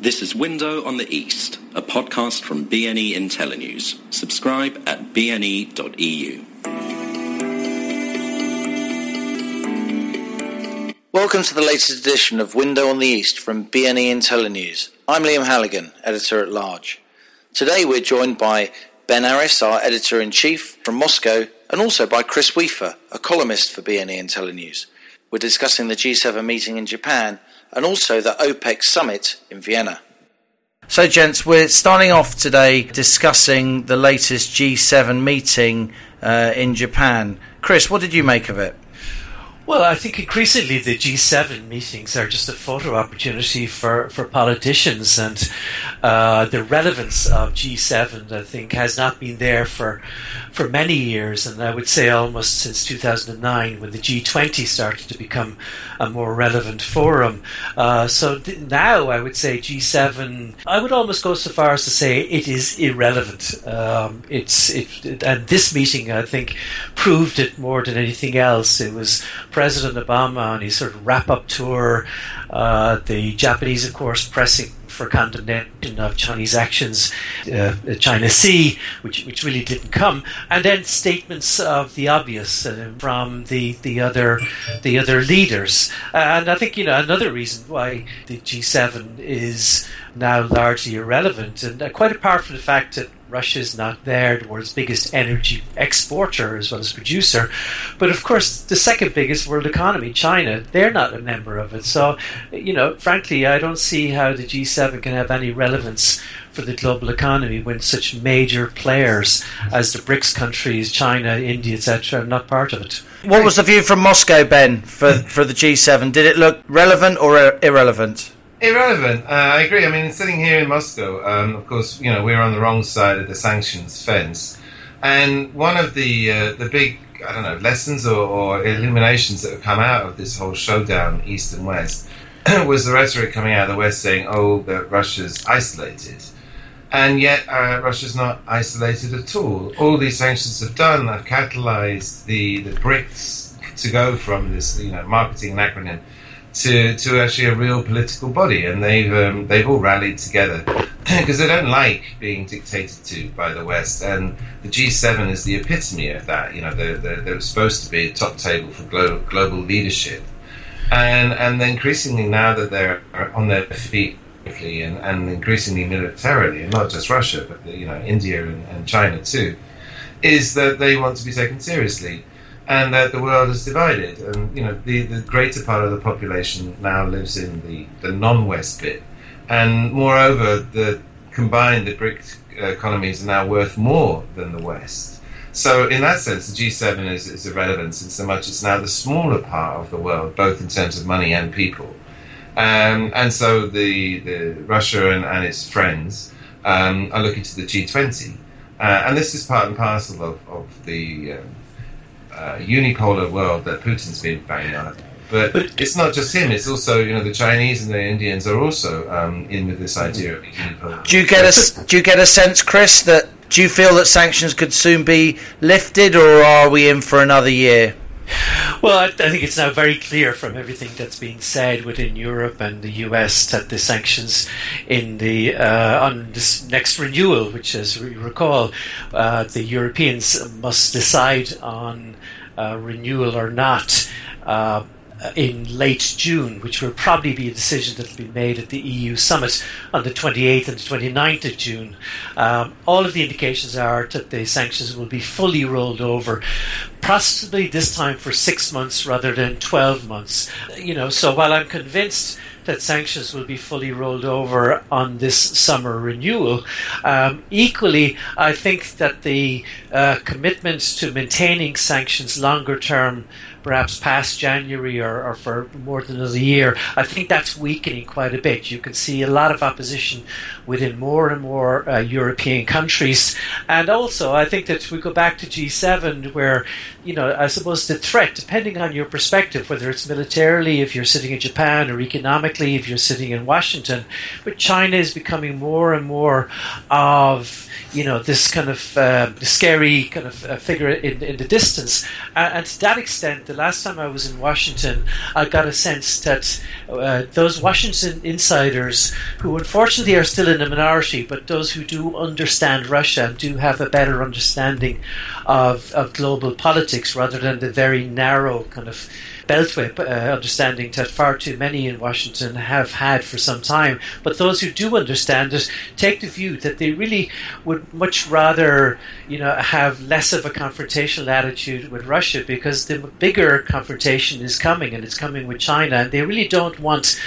This is Window on the East, a podcast from BNE IntelliNews. Subscribe at bne.eu. Welcome to the latest edition of Window on the East from BNE IntelliNews. I'm Liam Halligan, editor at large. Today we're joined by Ben Aris, our editor in chief from Moscow, and also by Chris Weafer, a columnist for BNE IntelliNews. We're discussing the G7 meeting in Japan and also the OPEC summit in Vienna. So, gents, we're starting off today discussing the latest G7 meeting uh, in Japan. Chris, what did you make of it? Well, I think increasingly the G7 meetings are just a photo opportunity for, for politicians, and uh, the relevance of G7, I think, has not been there for for many years, and I would say almost since 2009 when the G20 started to become a more relevant forum. Uh, so th- now I would say G7. I would almost go so far as to say it is irrelevant. Um, it's it, and this meeting I think proved it more than anything else. It was President Obama on his sort of wrap up tour. Uh, the Japanese, of course, pressing for condemnation of Chinese actions, uh, China Sea, which which really didn't come, and then statements of the obvious uh, from the the other the other leaders. and I think you know another reason why the G7 is now largely irrelevant, and uh, quite apart from the fact that Russia's not there, the world's biggest energy exporter as well as producer. But of course, the second biggest world economy, China, they're not a member of it. So, you know, frankly, I don't see how the G7 can have any relevance for the global economy when such major players as the BRICS countries, China, India, etc., are not part of it. What was the view from Moscow, Ben, for, for the G7? Did it look relevant or irrelevant? Irrelevant. Uh, I agree. I mean, sitting here in Moscow, um, of course, you know we're on the wrong side of the sanctions fence, and one of the uh, the big I don't know lessons or, or, illuminations that have come out of this whole showdown, East and West, was the rhetoric coming out of the West saying, "Oh, that Russia's isolated." And yet, uh, Russia's not isolated at all. All these sanctions have done have catalyzed the, the BRICS to go from this, you know, marketing acronym to to actually a real political body, and they've um, they've all rallied together because they don't like being dictated to by the West, and the G7 is the epitome of that. You know, they're, they're, they're supposed to be a top table for global, global leadership, and and increasingly now that they're on their feet and, and increasingly militarily, and not just Russia, but you know India and, and China too, is that they want to be taken seriously and that the world is divided. And you know, the, the greater part of the population now lives in the, the non-West bit, and moreover, the combined the BRIC economies are now worth more than the West. So, in that sense, the G7 is, is irrelevant in so much it's now the smaller part of the world, both in terms of money and people. Um, and so, the, the Russia and, and its friends um, are looking to the G20. Uh, and this is part and parcel of, of the um, uh, unipolar world that Putin's been banging on. But, but it's not just him; it's also you know the Chinese and the Indians are also um, in with this idea of unipolar. Do you get a Do you get a sense, Chris, that do you feel that sanctions could soon be lifted, or are we in for another year? Well, I, I, think it's now very clear from everything that's being said within Europe and the US that the sanctions in the uh, on this next renewal, which, as we recall, uh, the Europeans must decide on uh, renewal or not. Uh, in late June, which will probably be a decision that will be made at the EU summit on the 28th and 29th of June. Um, all of the indications are that the sanctions will be fully rolled over possibly this time for six months rather than 12 months. You know, so while I'm convinced that sanctions will be fully rolled over on this summer renewal, um, equally, I think that the uh, commitment to maintaining sanctions longer term perhaps past January or, or, for more than another year, I think that's weakening quite a bit. You can see a lot of opposition within more and more uh, European countries. And also, I think that we go back to G7, where, you know, I suppose the threat, depending on your perspective, whether it's militarily, if you're sitting in Japan, or economically, if you're sitting in Washington, but China is becoming more and more of you know this kind of uh, scary kind of uh, figure in, in the distance, and, and, to that extent, the last time I was in Washington, I got a sense that uh, those Washington insiders, who unfortunately are still in a minority, but those who do understand Russia and do have a better understanding of, of global politics rather than the very narrow kind of beltway uh, understanding that far too many in Washington have had for some time. But those who do understand it take the view that they really would much rather, you know, have less of a confrontational attitude with Russia because the bigger confrontation is coming and it's coming with China, and they really don't want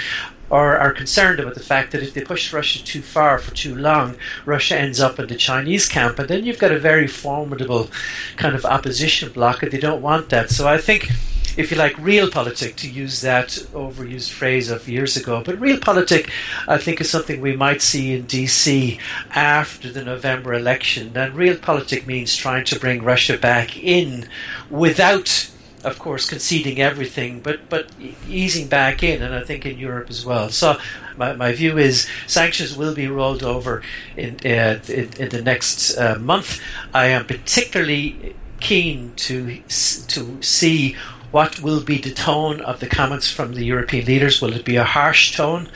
or are concerned about the fact that if they push Russia too far for too long, Russia ends up in the Chinese camp, and then you've got a very formidable kind of opposition bloc, and they don't want that. So I think if you like, realpolitik, to use that overused phrase of years ago. But realpolitik, I think, is something we might see in DC after the November election. And realpolitik means trying to bring Russia back in without of course, conceding everything, but but easing back in, and I think in Europe as well. So, my, my view is sanctions will be rolled over in uh, in, in, the next uh, month. I am particularly keen to to see what will be the tone of the comments from the European leaders? Will it be a harsh tone,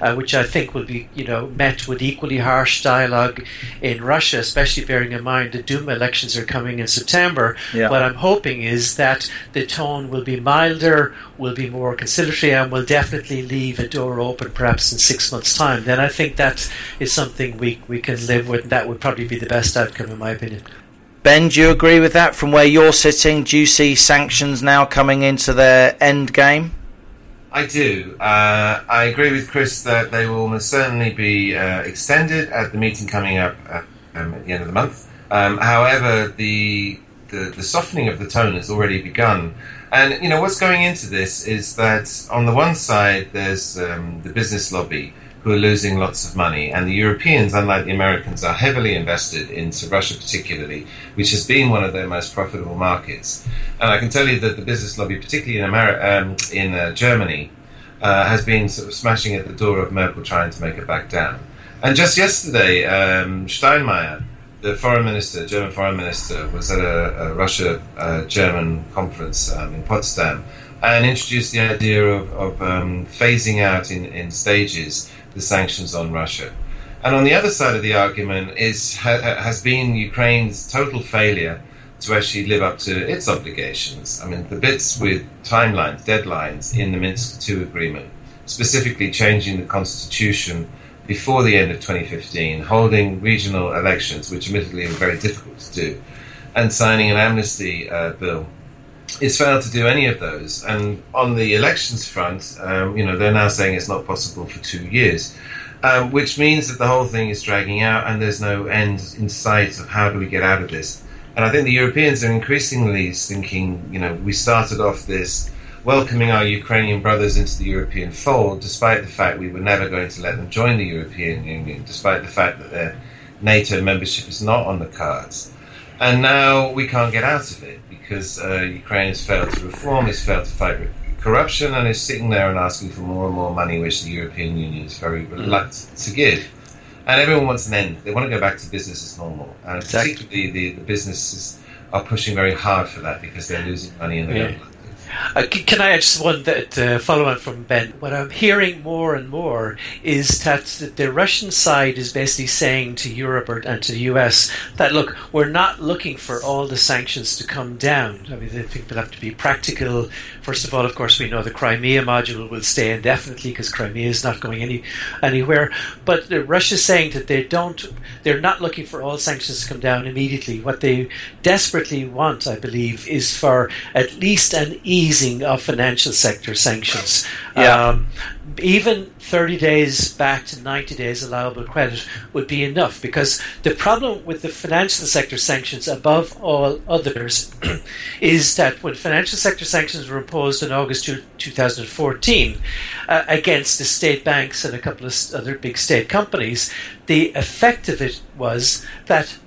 uh, which I think will be, you know, met with equally harsh dialogue in Russia, especially bearing in mind the Duma elections are coming in September. Yeah. What I'm hoping is that the tone will be milder, will be more conciliatory, and will definitely leave a door open, perhaps in six months' time. Then I think that is something we we can live with. And that would probably be the best outcome, in my opinion. Ben, do you agree with that from where you're sitting? Do you see sanctions now coming into their end game? I do. Uh, I agree with Chris that they will almost certainly be uh, extended at the meeting coming up at, um, at the end of the month. Um, however, the, the, the softening of the tone has already begun. And you know what's going into this is that on the one side there's um, the business lobby who are losing lots of money. And the Europeans, unlike the Americans, are heavily invested into Russia, particularly, which has been one of their most profitable markets. And I can tell you that the business lobby, particularly in, um, in uh, Germany, uh, has been sort of smashing at the door of Merkel trying to make it back down. And just yesterday, um, Steinmeier, the foreign minister, German foreign minister, was at a, a Russia uh, German conference um, in Potsdam and introduced the idea of, of um, phasing out in, in stages the sanctions on Russia. And on the other side of the argument is ha, has been Ukraine's total failure to actually live up to its obligations. I mean, the bits with timelines, deadlines in the Minsk II agreement, specifically changing the constitution before the end of 2015, holding regional elections, which admittedly were very difficult to do, and signing an amnesty uh, bill. It's failed to do any of those. And on the elections front, um, you know, they're now saying it's not possible for two years, um, which means that the whole thing is dragging out and there's no end in sight of how do we get out of this. And I think the Europeans are increasingly thinking, you know, we started off this welcoming our Ukrainian brothers into the European fold, despite the fact we were never going to let them join the European Union, despite the fact that their NATO membership is not on the cards. And now we can't get out of it because uh, Ukraine has failed to reform, has failed to fight corruption, and is sitting there and asking for more and more money, which the European Union is very mm. reluctant to give. And everyone wants an end. They want to go back to business as normal. And exactly. particularly the, the businesses are pushing very hard for that because they're losing money in the yeah. Uh, can I add just one that uh, follow on from Ben? What I'm hearing more and more is that the Russian side is basically saying to Europe or, and to the US that look, we're not looking for all the sanctions to come down. I mean, they think they'll have to be practical. First of all, of course, we know the Crimea module will stay indefinitely because Crimea is not going any anywhere. But Russia's saying that they don't, they're not looking for all sanctions to come down immediately. What they desperately want, I believe, is for at least an easing of financial sector sanctions. Yeah. Um, even 30 days back to 90 days allowable credit would be enough because the problem with the financial sector sanctions above all others is that when financial sector sanctions were imposed in August 2014 uh, against the state banks and a couple of other big state companies, the effect of it was that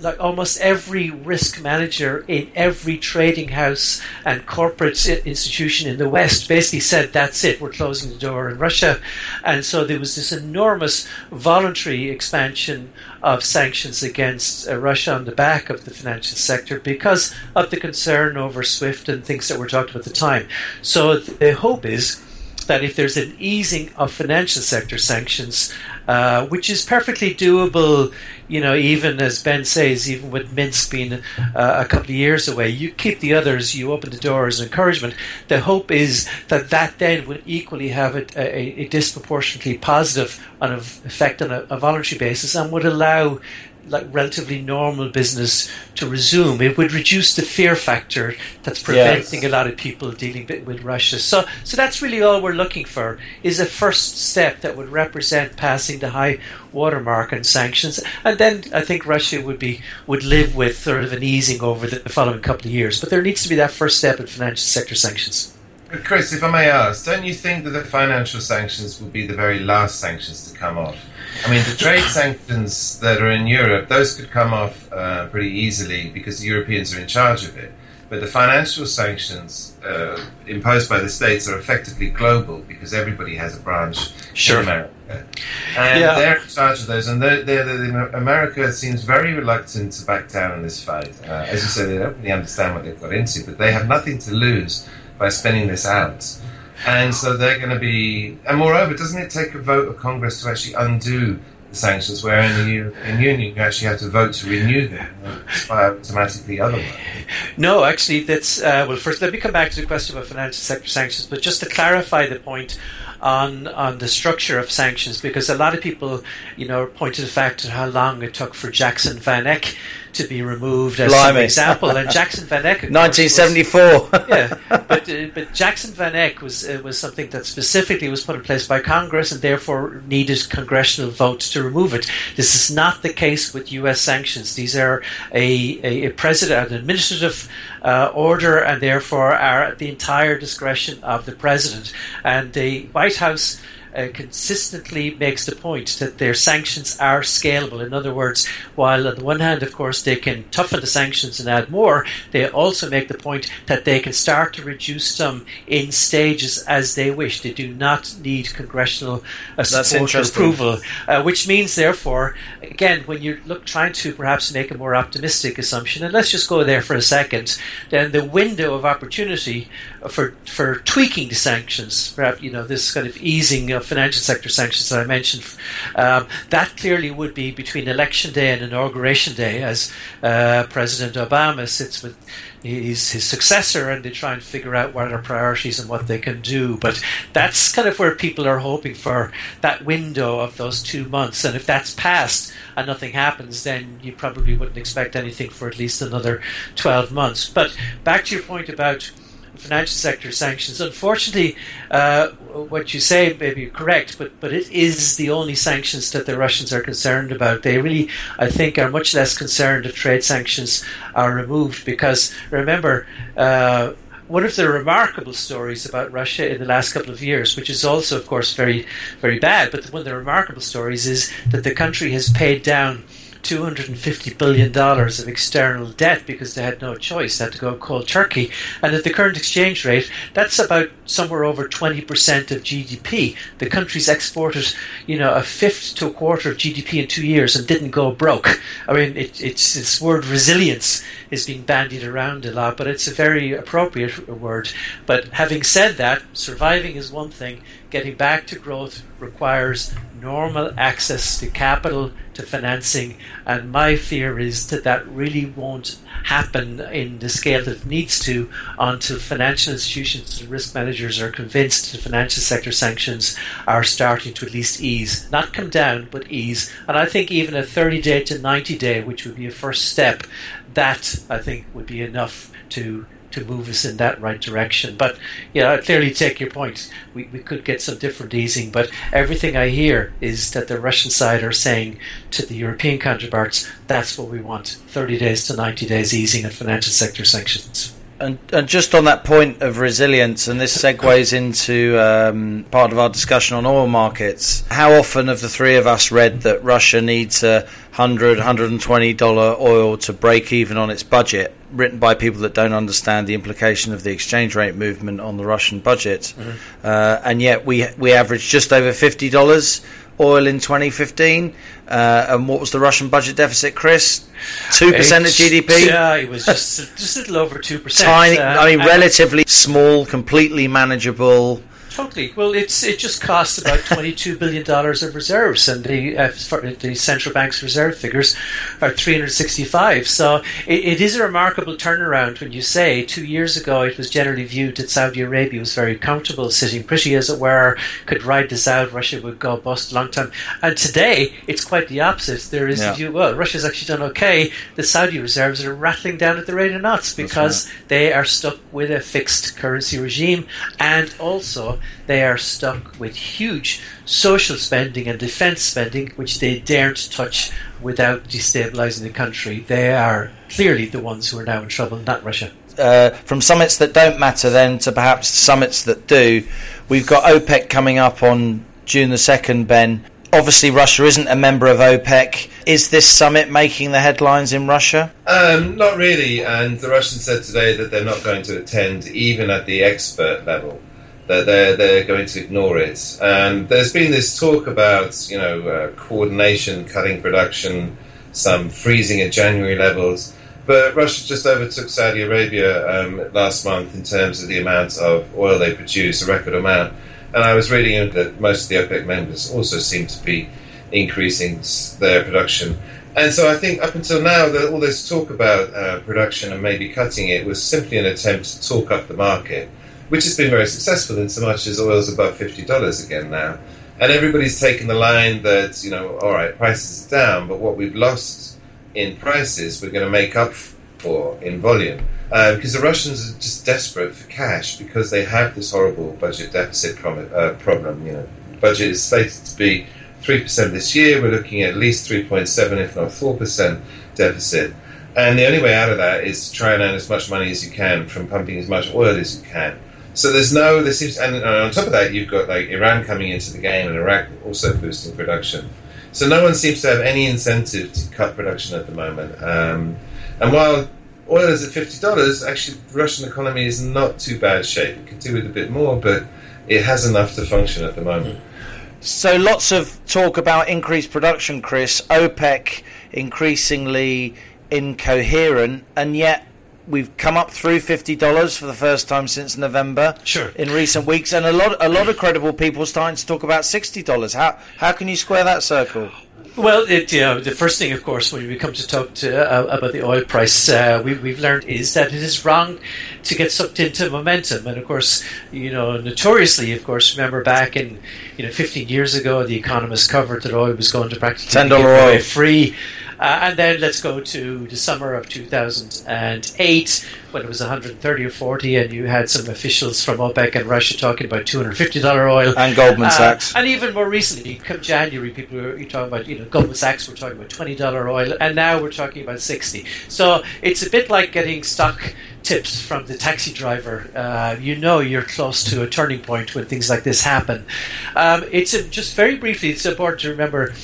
like almost every risk manager in every trading house and corporate institution in the West basically said, "That's it, we're closing the door in Russia," and so there was this enormous voluntary expansion of sanctions against uh, Russia on the back of the financial sector because of the concern over SWIFT and things that were talked about at the time. So the hope is that if there's an easing of financial sector sanctions, uh, which is perfectly doable, you know, even as Ben says, even with Minsk being uh, a couple of years away, you keep the others, you open the door as encouragement. The hope is that that then would equally have a, a, a disproportionately positive effect on a, a voluntary basis and would allow like relatively normal business to resume. It would reduce the fear factor that's preventing yes. a lot of people dealing with Russia. So, so that's really all we're looking for is a first step that would represent passing the high watermark on sanctions, and then I think Russia would be would live with sort of an easing over the following couple of years. But there needs to be that first step in financial sector sanctions. Chris, if I may ask, don't you think that the financial sanctions will be the very last sanctions to come off? I mean, the trade sanctions that are in Europe, those could come off uh, pretty easily because the Europeans are in charge of it. But the financial sanctions uh, imposed by the states are effectively global because everybody has a branch sure. in America. And yeah. they're in charge of those. And they're, they're, they're, America seems very reluctant to back down in this fight. Uh, as you said, they don't really understand what they've got into, but they have nothing to lose by spending this out. And so they're going to be. And moreover, doesn't it take a vote of Congress to actually undo the sanctions, where in the European Union you actually have to vote to renew them, expire automatically otherwise? No, actually, that's. Uh, well, first, let me come back to the question about financial sector sanctions, but just to clarify the point on on the structure of sanctions because a lot of people, you know, point to the fact of how long it took for Jackson Vanik to be removed as Blimey. an example. And Jackson Vanik, 1974. Was, yeah, but uh, but Jackson Vanik was uh, was something that specifically was put in place by Congress and therefore needed congressional votes to remove it. This is not the case with U.S. sanctions. These are a a, a president, an administrative uh, order, and therefore are at the entire discretion of the president. And the White House uh, consistently makes the point that their sanctions are scalable. In other words, while on the one hand, of course, they can toughen the sanctions and add more, they also make the point that they can start to reduce them in stages as they wish. They do not need congressional uh, support or approval, uh, which means, therefore, again, when you're look, trying to perhaps make a more optimistic assumption, and let's just go there for a second, then the window of opportunity for for tweaking the sanctions, you know this kind of easing of financial sector sanctions that I mentioned, um, that clearly would be between election day and inauguration day, as uh, President Obama sits with his, his successor and they try and figure out what are priorities and what they can do. But that's kind of where people are hoping for that window of those two months. And if that's passed and nothing happens, then you probably wouldn't expect anything for at least another 12 months. But back to your point about financial sector sanctions. Unfortunately, uh, what you say may be correct, but, but it is the only sanctions that the Russians are concerned about. They really, I think, are much less concerned if trade sanctions are removed because remember, uh, one of the remarkable stories about Russia in the last couple of years, which is also, of course, very, very bad, but one of the remarkable stories is that the country has paid down $250 billion of external debt because they had no choice. They had to go cold turkey. And at the current exchange rate, that's about somewhere over 20% of GDP. The country's exported, you know, a fifth to a quarter of GDP in two years and didn't go broke. I mean, it, it's this word resilience is being bandied around a lot, but it's a very appropriate word. But having said that, surviving is one thing. Getting back to growth requires normal access to capital, to financing, and my fear is that that really won't happen in the scale that it needs to until financial institutions and risk managers are convinced the financial sector sanctions are starting to at least ease, not come down, but ease. And I think even a 30 day to 90 day, which would be a first step, that I think would be enough to to move us in that right direction. But you know, I clearly take your point. We, we could get some different easing, but everything I hear is that the Russian side are saying to the European counterparts, that's what we want 30 days to 90 days easing of financial sector sanctions. And, and, just on that point of resilience, and this segues into um, part of our discussion on oil markets. How often have the three of us read that Russia needs a hundred, hundred and twenty dollar oil to break even on its budget? Written by people that don't understand the implication of the exchange rate movement on the Russian budget, mm-hmm. uh, and yet we we average just over fifty dollars oil in 2015. Uh, and what was the Russian budget deficit, Chris? Two percent of GDP. Yeah, it was just just a little over two percent. Tiny, uh, I mean, relatively small, completely manageable. Totally. Well, it's it just costs about twenty-two billion dollars of reserves, and the uh, the central bank's reserve figures are three hundred sixty-five. So it, it is a remarkable turnaround when you say two years ago it was generally viewed that Saudi Arabia was very comfortable, sitting pretty as it were, could ride this out. Russia would go bust a long time, and today it's quite the opposite. There is yeah. the view well, Russia's actually done okay. The Saudi reserves are rattling down at the rate of knots because right. they are stuck with a fixed currency regime, and also they are stuck with huge social spending and defence spending, which they daren't touch without destabilising the country. They are clearly the ones who are now in trouble, not Russia. Uh, from summits that don't matter, then to perhaps summits that do, we've got OPEC coming up on June the 2nd, Ben. Obviously, Russia isn't a member of OPEC. Is this summit making the headlines in Russia? Um, not really. And the Russians said today that they're not going to attend, even at the expert level that they're, they're going to ignore it. And there's been this talk about, you know, uh, coordination, cutting production, some freezing at January levels. But Russia just overtook Saudi Arabia um, last month in terms of the amount of oil they produce, a record amount. And I was reading that most of the OPEC members also seem to be increasing their production. And so I think up until now, the, all this talk about uh, production and maybe cutting it was simply an attempt to talk up the market which has been very successful in so much as oil's above $50 again now. And everybody's taken the line that, you know, all right, prices are down, but what we've lost in prices, we're going to make up for in volume. Uh, because the Russians are just desperate for cash because they have this horrible budget deficit prom- uh, problem. You know, budget is slated to be three percent this year. We're looking at at least three point seven, if not four percent deficit. And the only way out of that is to try and earn as much money as you can from pumping as much oil as you can. So there's no, there seems, and, on top of that, you've got like Iran coming into the game and Iraq also boosting production. So no one seems to have any incentive to cut production at the moment. Um, and while oil is at fifty dollars, actually the Russian economy is not too bad shape. It could do with a bit more, but it has enough to function at the moment. So lots of talk about increased production, Chris. OPEC increasingly incoherent, and yet we've come up through fifty dollars for the first time since November. Sure. In recent weeks, and a lot, a lot of credible people starting to talk about sixty dollars. How how can you square that circle? Well, it, you know, the first thing, of course, when we come to talk to, uh, about the oil price, uh, we, we've learned is that it is wrong to get sucked into momentum. And of course, you know, notoriously, of course, remember back in, you know, 15 years ago, the economists covered that oil was going to practically ten dollar oil free uh, and then let's go to the summer of 2008 when it was 130 or 40, and you had some officials from OPEC and Russia talking about $250 oil. And Goldman uh, Sachs. And even more recently, come January, people were talking about, you know, Goldman Sachs were talking about $20 oil, and now we're talking about 60 So it's a bit like getting stock tips from the taxi driver. Uh, you know you're close to a turning point when things like this happen. Um, it's a, just very briefly, it's important to remember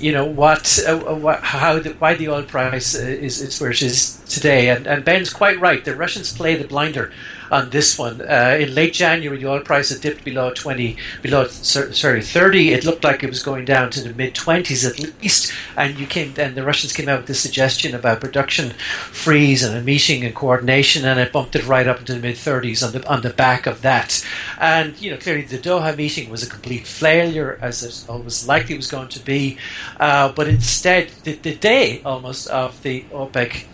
you know what, uh, uh, what how the, why the oil price is, is where it is today. And, and Ben's quite right. The Russians play the blinder on this one. Uh, in late January, the oil price had dipped below 20, below sorry 30. It looked like it was going down to the mid 20s at least. And you came, and the Russians came out with this suggestion about production freeze and a meeting and coordination, and it bumped it right up into the mid 30s on the on the back of that. And you know, clearly the Doha meeting was a complete failure, as it always likely was going to be. Uh, but instead, the, the day almost of the OPEC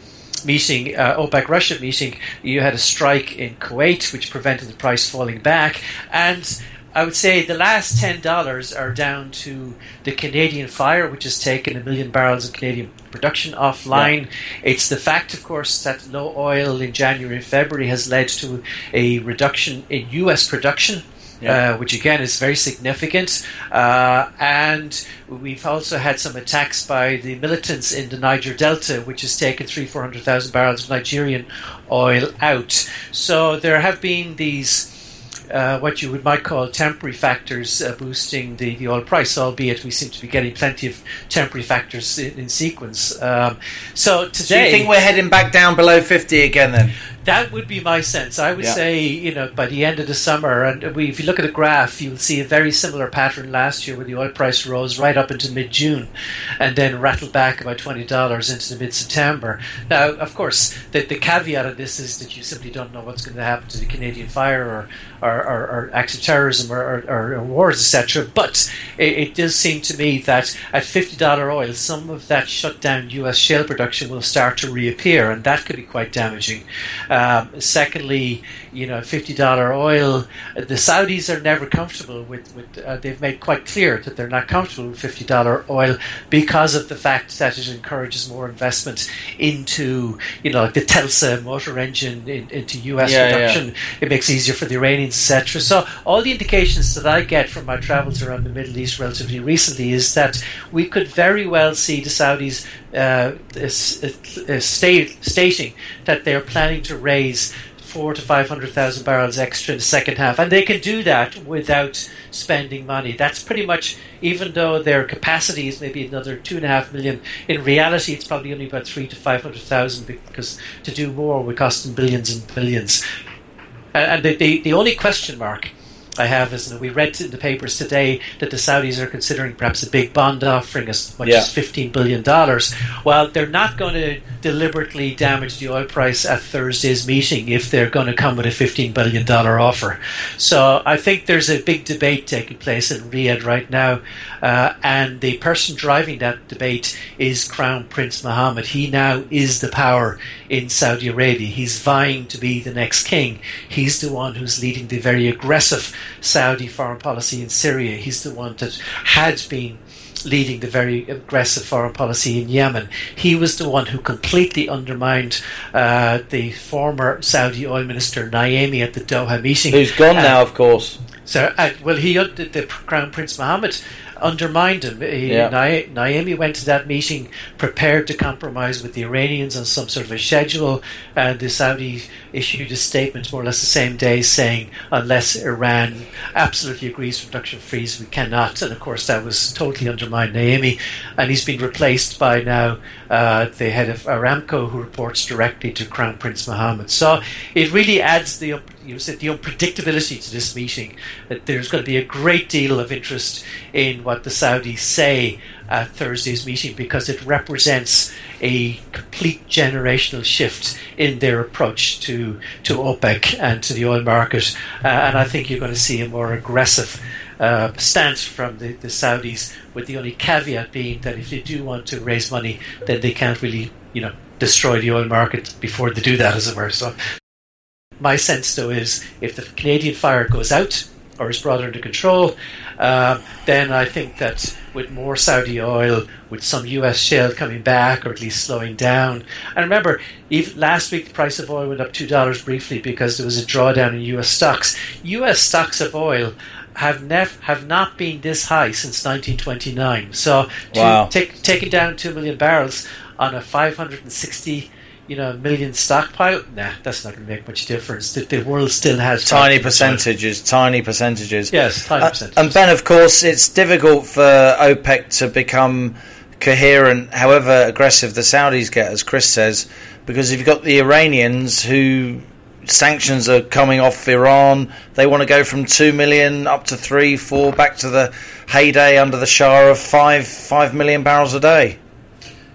meeting, uh, OPEC Russia meeting, you had a strike in Kuwait, which prevented the price falling back. And I would say the last ten dollars are down to the Canadian fire, which has taken a million barrels of Canadian production offline. Yeah. It's the fact, of course, that low oil in January and February has led to a reduction in U.S. production yeah. uh, which again is very significant. Uh, and we've also had some attacks by the militants in the Niger Delta, which has taken three, four hundred thousand barrels of Nigerian oil out. So there have been these uh, what you would might call temporary factors uh, boosting the, the oil price, albeit we seem to be getting plenty of temporary factors in, in sequence. Um, so today, so you think we're heading back down below fifty again then? That would be my sense. I would yeah. say, you know, by the end of the summer, and we, if you look at the graph, you'll see a very similar pattern last year where the oil price rose right up into mid June and then rattled back about $20 into the mid September. Now, of course, the, the caveat of this is that you simply don't know what's going to happen to the Canadian fire or, or, or, or acts of terrorism or, or, or wars, etc. But it, it, does seem to me that at $50 oil, some of that shut down US shale production will start to reappear, and that could be quite damaging. Um, secondly, you know, fifty dollar oil. The Saudis are never comfortable with. with uh, they've made quite clear that they're not comfortable with fifty dollar oil because of the fact that it encourages more investment into, you know, like the Telsa motor engine in, into U.S. Yeah, production. Yeah. It makes it easier for the Iranians, etc. So all the indications that I get from my travels around the Middle East relatively recently is that we could very well see the Saudis uh, state, stating that they're planning to raise four to five hundred thousand barrels extra in the second half, and they can do that without spending money. That's pretty much, even though their capacity is maybe another two and a half million. In reality, it's probably only about three to five hundred thousand because to do more would cost them billions and billions. Uh, and the, the, the only question mark I have is that we read in the papers today that the Saudis are considering perhaps a big bond offering as much yeah. as $15 billion. Well, they're not going to deliberately damage the oil price at Thursday's meeting if they're going to come with a $15 billion offer. So I think there's a big debate taking place in Riyadh right now. Uh, and the person driving that debate is Crown Prince Mohammed. He now is the power in Saudi Arabia. He's vying to be the next king. He's the one who's leading the very aggressive Saudi foreign policy in Syria. He's the one that had been leading the very aggressive foreign policy in Yemen. He was the one who completely undermined uh, the former Saudi oil minister Naimi at the Doha meeting. Who's gone uh, now, of course. So, uh, well, he the, the Crown Prince Mohammed undermined him. He, yeah. Naimi went to that meeting prepared to compromise with the Iranians on some sort of a schedule, and the Saudis issued a statement more or less the same day saying, unless Iran absolutely agrees to production freeze, we cannot. And of course, that was totally undermined Naimi, and he's been replaced by now uh, the head of Aramco, who reports directly to Crown Prince Mohammed. So it really adds the you said the unpredictability to this meeting. That there's going to be a great deal of interest in what the Saudis say at Thursday's meeting because it represents a complete generational shift in their approach to to OPEC and to the oil market. Uh, and I think you're going to see a more aggressive. Uh, stance from the, the Saudis, with the only caveat being that if they do want to raise money, then they can't really, you know, destroy the oil market before they do that, as it were. So my sense, though, is if the Canadian fire goes out or is brought under control, uh, then I think that with more Saudi oil, with some US shale coming back or at least slowing down. And remember, even last week the price of oil went up $2 briefly because there was a drawdown in US stocks. US stocks of oil have nef- have not been this high since 1929. So to wow. take, take it down 2 million barrels on a 560 you know, a million stockpile, nah, that's not going to make much difference. The, the world still has tiny percentages, tiny percentages. Yes, tiny uh, percentages. And Ben, of course, it's difficult for OPEC to become coherent, however aggressive the Saudis get, as Chris says, because if you've got the Iranians who sanctions are coming off Iran, they want to go from two million up to three, four, back to the heyday under the Shah of five, five million barrels a day.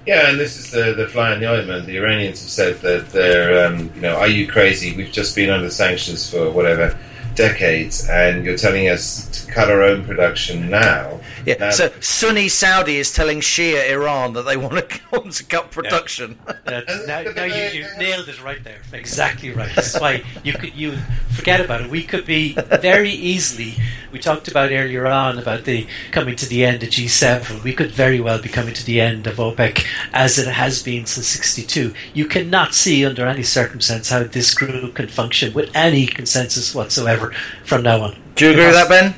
Yeah, and this is the the fly in the ointment. The Iranians have said that they're, um, you know, are you crazy? We've just been under sanctions for whatever decades, and you're telling us to cut our own production now. Yeah. Now, so Sunni Saudi is telling Shia Iran that they want to, want to cut production. Yeah. now, now you, you, nailed it right there. Exactly right. That's why you could you forget about it. We could be very easily. We talked about earlier on about the coming to the end of G7. We could very well be coming to the end of OPEC as it has been since '62. You cannot see under any circumstance how this group can function with any consensus whatsoever whatever from now on. Do you agree with that, Ben?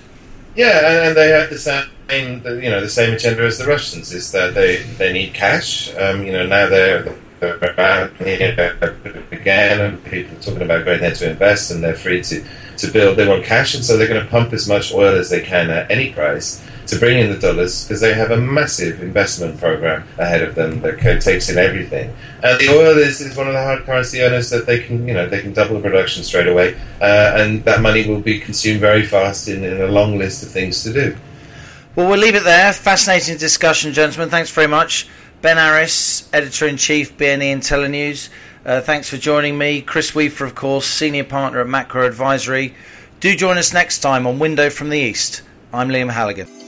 Yeah, and, and they have the same, you know, the same agenda as the Russians is that they, they need cash. Um, you know, now they're, they're again, and people are talking about going there to invest, and they're free to, to build. They want cash, and so they're going to pump as much oil as they can at any price to bring in the dollars because they have a massive investment program ahead of them that takes in everything. And the oil is, is one of the hard currency earners that they can, you know, they can double the production straight away, uh, and that money will be consumed very fast in, in a long list of things to do. Well, we'll leave it there. Fascinating discussion, gentlemen. Thanks very much. Ben Aris, Editor in Chief, BNE IntelliNews. Uh, thanks for joining me. Chris Weafer, of course, Senior Partner at Macro Advisory. Do join us next time on Window from the East. I'm Liam Halligan.